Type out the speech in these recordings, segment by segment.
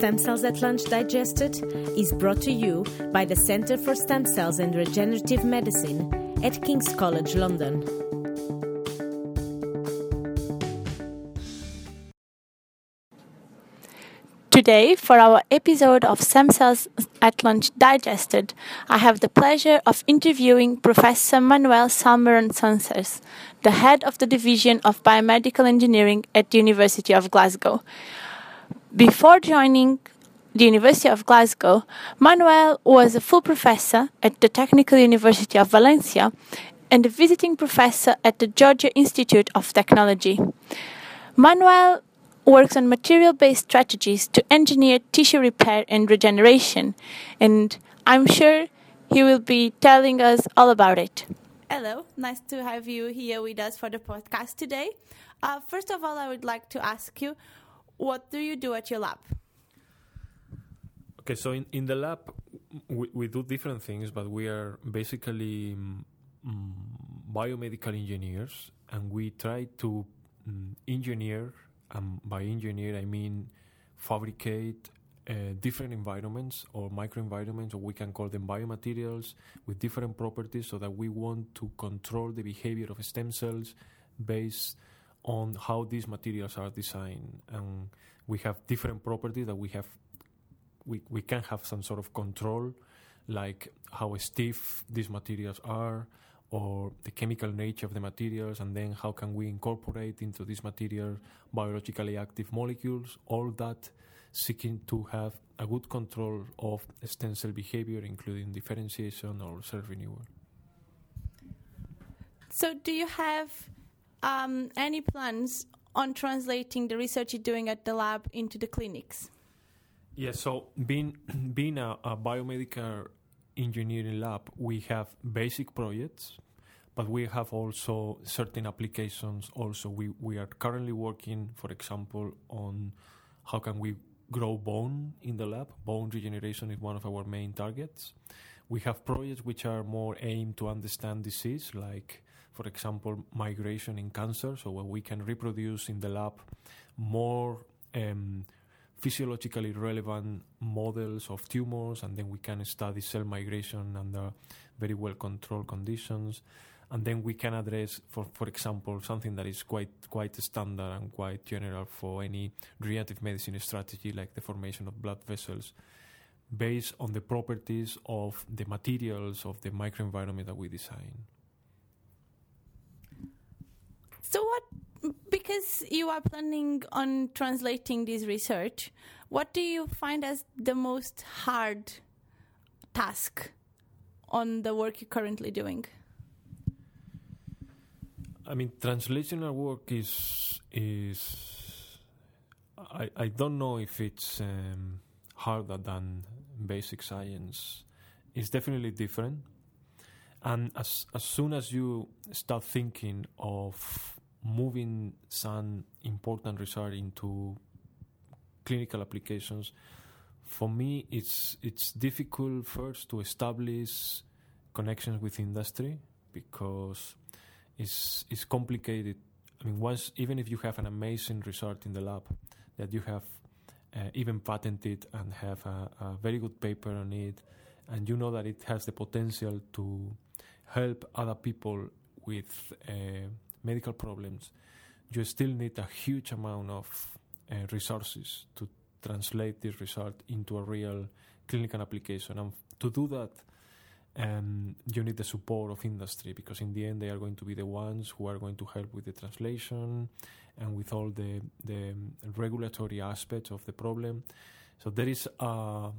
Stem Cells at Lunch Digested is brought to you by the Centre for Stem Cells and Regenerative Medicine at King's College London. Today, for our episode of Stem Cells at Lunch Digested, I have the pleasure of interviewing Professor Manuel Salmeron Sanchez, the head of the Division of Biomedical Engineering at the University of Glasgow. Before joining the University of Glasgow, Manuel was a full professor at the Technical University of Valencia and a visiting professor at the Georgia Institute of Technology. Manuel works on material based strategies to engineer tissue repair and regeneration, and I'm sure he will be telling us all about it. Hello, nice to have you here with us for the podcast today. Uh, first of all, I would like to ask you what do you do at your lab? Okay, so in, in the lab, we, we do different things, but we are basically um, biomedical engineers, and we try to um, engineer, and by engineer I mean fabricate uh, different environments or microenvironments, or we can call them biomaterials with different properties, so that we want to control the behavior of stem cells based on how these materials are designed and we have different properties that we have we, we can have some sort of control like how stiff these materials are or the chemical nature of the materials and then how can we incorporate into these materials biologically active molecules all that seeking to have a good control of stem cell behavior including differentiation or cell renewal. So do you have um, any plans on translating the research you're doing at the lab into the clinics? Yes, so being being a, a biomedical engineering lab, we have basic projects, but we have also certain applications. Also, we we are currently working, for example, on how can we grow bone in the lab. Bone regeneration is one of our main targets. We have projects which are more aimed to understand disease, like for example, migration in cancer, so where we can reproduce in the lab more um, physiologically relevant models of tumors, and then we can study cell migration under very well controlled conditions. And then we can address, for, for example, something that is quite quite standard and quite general for any regenerative medicine strategy, like the formation of blood vessels, based on the properties of the materials of the microenvironment that we design. So what? Because you are planning on translating this research, what do you find as the most hard task on the work you're currently doing? I mean, translational work is is I I don't know if it's um, harder than basic science. It's definitely different, and as as soon as you start thinking of moving some important research into clinical applications, for me, it's it's difficult first to establish connections with industry because it's it's complicated. I mean, once even if you have an amazing result in the lab that you have uh, even patented and have a, a very good paper on it, and you know that it has the potential to help other people with uh, medical problems, you still need a huge amount of uh, resources to translate this result into a real clinical application. And to do that, um, you need the support of industry because in the end they are going to be the ones who are going to help with the translation and with all the the regulatory aspects of the problem. So there is a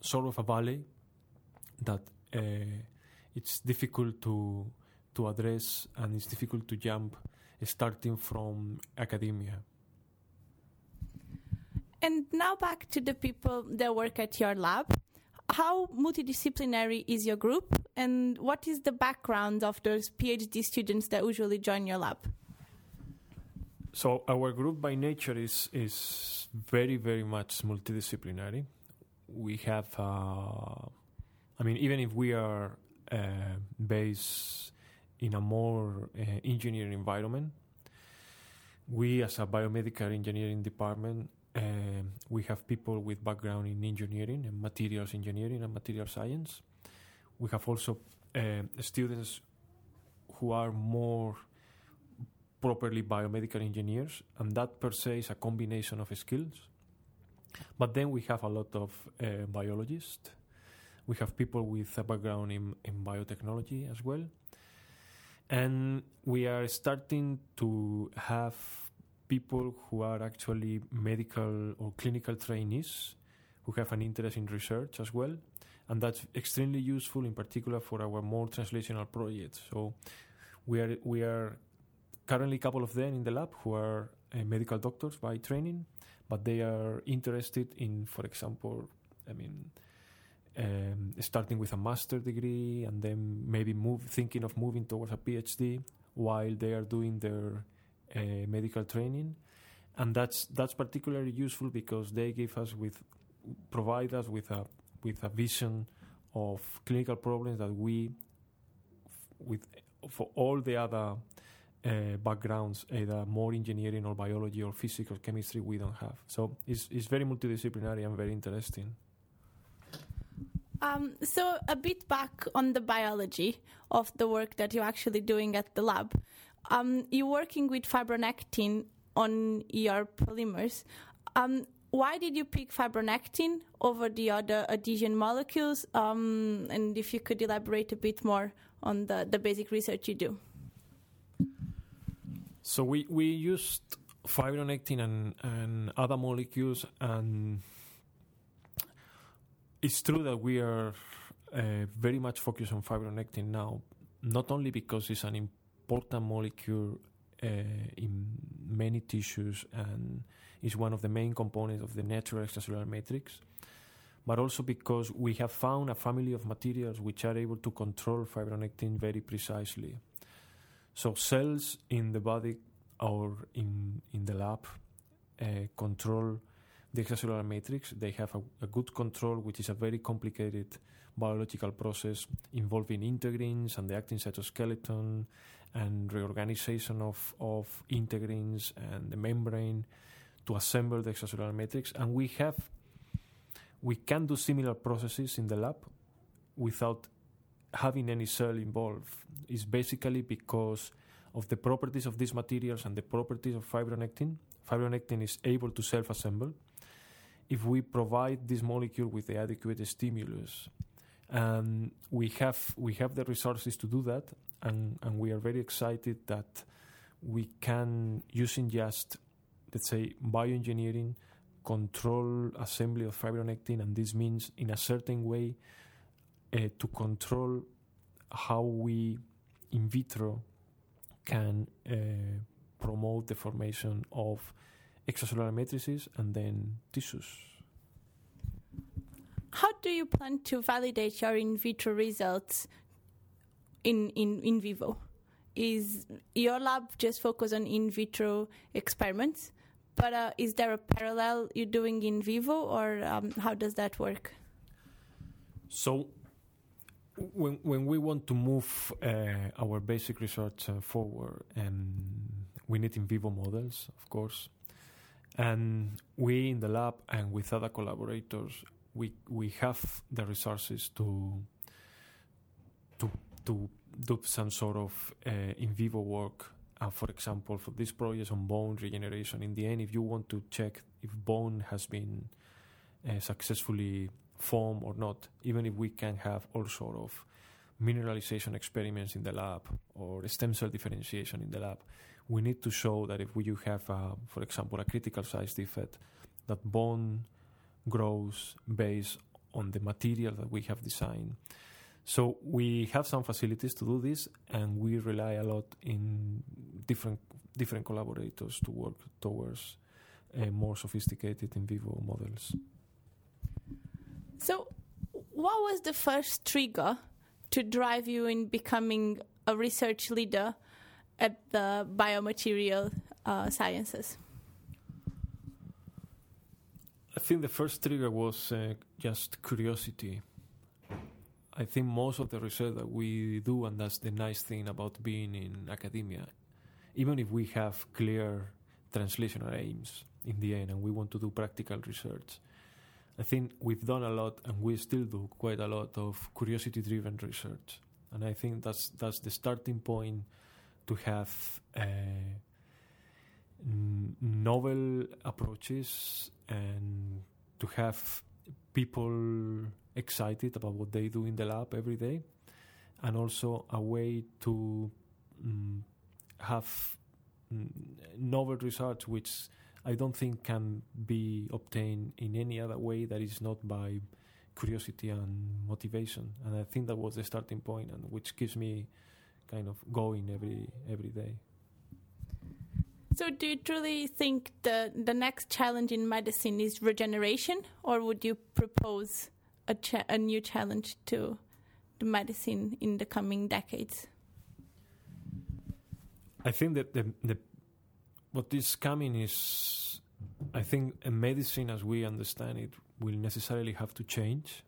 sort of a valley that uh, it's difficult to to address and it's difficult to jump starting from academia. And now back to the people that work at your lab. How multidisciplinary is your group, and what is the background of those PhD students that usually join your lab? So our group by nature is is very very much multidisciplinary. We have, uh, I mean, even if we are based in a more uh, engineering environment. We, as a biomedical engineering department, uh, we have people with background in engineering and materials engineering and material science. We have also uh, students who are more properly biomedical engineers, and that per se is a combination of skills. But then we have a lot of uh, biologists. We have people with a background in, in biotechnology as well. And we are starting to have people who are actually medical or clinical trainees who have an interest in research as well. And that's extremely useful, in particular, for our more translational projects. So we are we are currently a couple of them in the lab who are uh, medical doctors by training, but they are interested in, for example, I mean, um, starting with a master degree and then maybe move thinking of moving towards a PhD while they are doing their uh, medical training, and that's that's particularly useful because they give us with provide us with a with a vision of clinical problems that we with for all the other uh, backgrounds, either more engineering or biology or physics or chemistry, we don't have. So it's, it's very multidisciplinary and very interesting. Um, so a bit back on the biology of the work that you're actually doing at the lab. Um, you're working with fibronectin on your polymers. Um, why did you pick fibronectin over the other adhesion molecules? Um, and if you could elaborate a bit more on the, the basic research you do. So we, we used fibronectin and, and other molecules, and it's true that we are uh, very much focused on fibronectin now, not only because it's an important molecule uh, in many tissues and is one of the main components of the natural extracellular matrix, but also because we have found a family of materials which are able to control fibronectin very precisely. So cells in the body or in in the lab uh, control the extracellular matrix. They have a, a, good control, which is a very complicated biological process involving integrins and the actin cytoskeleton and reorganization of, of integrins and the membrane to assemble the extracellular matrix. And we have we can do similar processes in the lab without having any cell involved. It's basically because of the properties of these materials and the properties of fibronectin. Fibronectin is able to self assemble if we provide this molecule with the adequate stimulus. And we have we have the resources to do that, and, and we are very excited that we can using just let's say bioengineering control assembly of fibronectin, and this means in a certain way uh, to control how we in vitro can uh, promote the formation of extracellular matrices and then tissues. How do you plan to validate your in vitro results in, in, in vivo? Is your lab just focused on in vitro experiments? But uh, is there a parallel you're doing in vivo, or um, how does that work? So, when when we want to move uh, our basic research uh, forward, um, we need in vivo models, of course, and we in the lab and with other collaborators, we we have the resources to to to do some sort of uh, in vivo work. For example, for this project on bone regeneration, in the end, if you want to check if bone has been uh, successfully formed or not, even if we can have all sort of mineralization experiments in the lab or stem cell differentiation in the lab, we need to show that if we you have, uh, for example, a critical size defect, that bone grows based on the material that we have designed. So we have some facilities to do this, and we rely a lot in different different collaborators to work towards uh, more sophisticated in vivo models. So, what was the first trigger to drive you in becoming a research leader at the biomaterial uh, sciences? I think the first trigger was uh, just curiosity. I think most of the research that we do, and that's the nice thing about being in academia, even if we have clear translational aims, in the end, and we want to do practical research. I think we've done a lot, and we still do quite a lot of curiosity-driven research, and I think that's that's the starting point to have uh, novel approaches and to have people excited about what they do in the lab every day, and also a way to mm, have novel research which I don't think can be obtained in any other way that is not by curiosity and motivation. And I think that was the starting point, and which gives me kind of going every every day. So, do you truly think the the next challenge in medicine is regeneration, or would you propose a cha- a new challenge to the medicine in the coming decades? I think that the, the what is coming is, I think, a medicine as we understand it will necessarily have to change,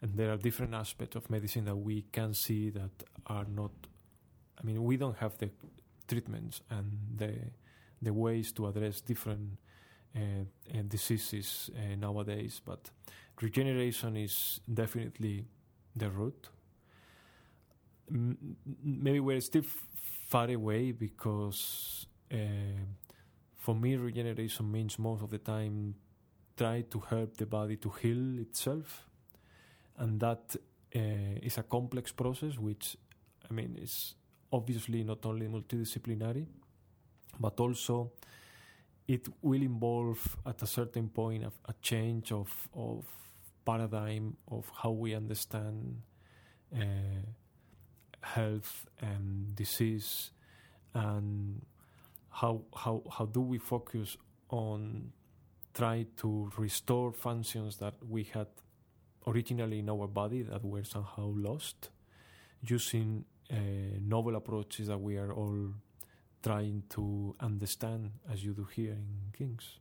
and there are different aspects of medicine that we can see that are not. I mean, we don't have the treatments and the the ways to address different uh, uh, diseases uh, nowadays, but regeneration is definitely the route. M- maybe we're still f- far away because uh, for me, regeneration means most of the time try to help the body to heal itself, and that uh, is a complex process, which I mean is obviously not only multidisciplinary, but also it will involve at a certain point a, a change of of paradigm of how we understand uh, health and disease and how how how do we focus on try to restore functions that we had originally in our body that were somehow lost using novel approaches that we are all trying to understand as you do here in King's.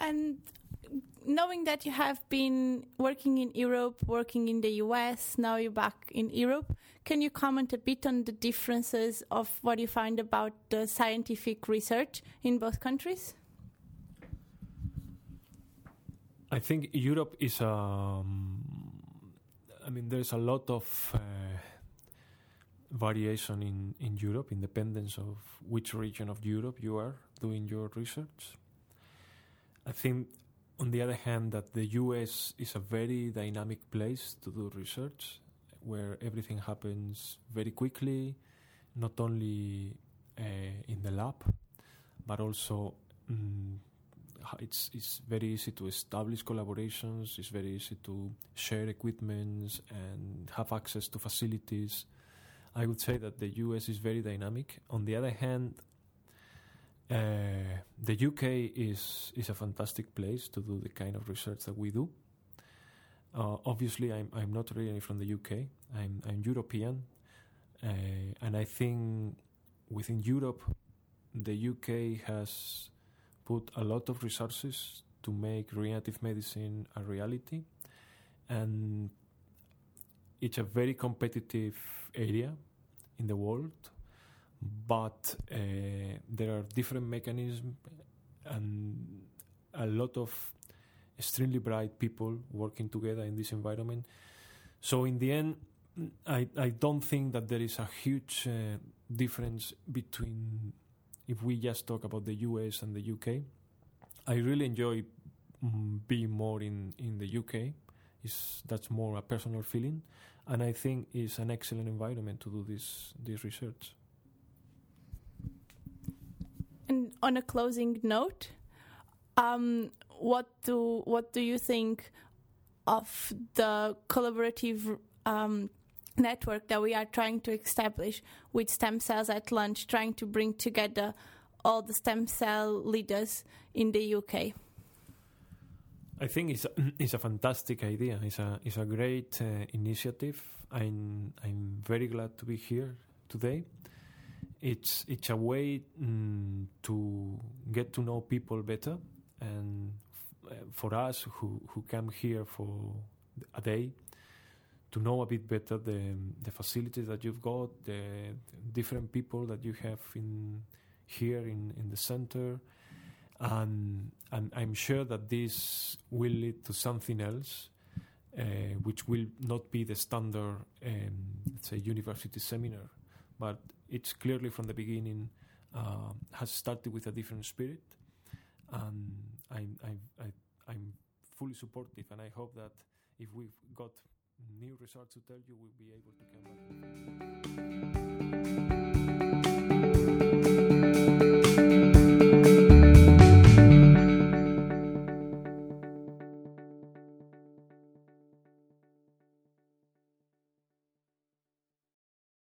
And knowing that you have been working in Europe, working in the US, now you're back in Europe, can you comment a bit on the differences of what you find about the scientific research in both countries? I think Europe is um, I mean, there's a lot of uh, variation in, in Europe, independence of which region of Europe you are doing your research. I think, on the other hand, that the US is a very dynamic place to do research, where everything happens very quickly, not only uh, in the lab, but also mm, it's it's very easy to establish collaborations. It's very easy to share equipment and have access to facilities. I would say that the US is very dynamic. On the other hand, uh, the UK is is a fantastic place to do the kind of research that we do. Uh, obviously, I'm I'm not really from the UK. I'm I'm European, uh, and I think within Europe, the UK has put a lot of resources to make regenerative medicine a reality, and it's a very competitive area in the world. But uh, there are different mechanisms and a lot of extremely bright people working together in this environment. So in the end, I, I don't think that there is a huge uh, difference between if we just talk about the US and the UK. I really enjoy mm, being more in, in the UK. Is that's more a personal feeling, and I think it's an excellent environment to do this this research. And on a closing note, um, what do what do you think of the collaborative um, network that we are trying to establish with stem cells at lunch, trying to bring together all the stem cell leaders in the UK? I think it's a, it's a fantastic idea. It's a it's a great uh, initiative. I'm I'm very glad to be here today. It's it's a way mm, to get to know people better, and f- uh, for us who who come here for a day, to know a bit better the the facilities that you've got, the different people that you have in here in in the center, and and I'm sure that this will lead to something else, uh, which will not be the standard, um, let's say, university seminar, but it's clearly from the beginning uh, has started with a different spirit, and I'm I'm I, I'm fully supportive, and I hope that if we've got new results to tell you, we'll be able to come back.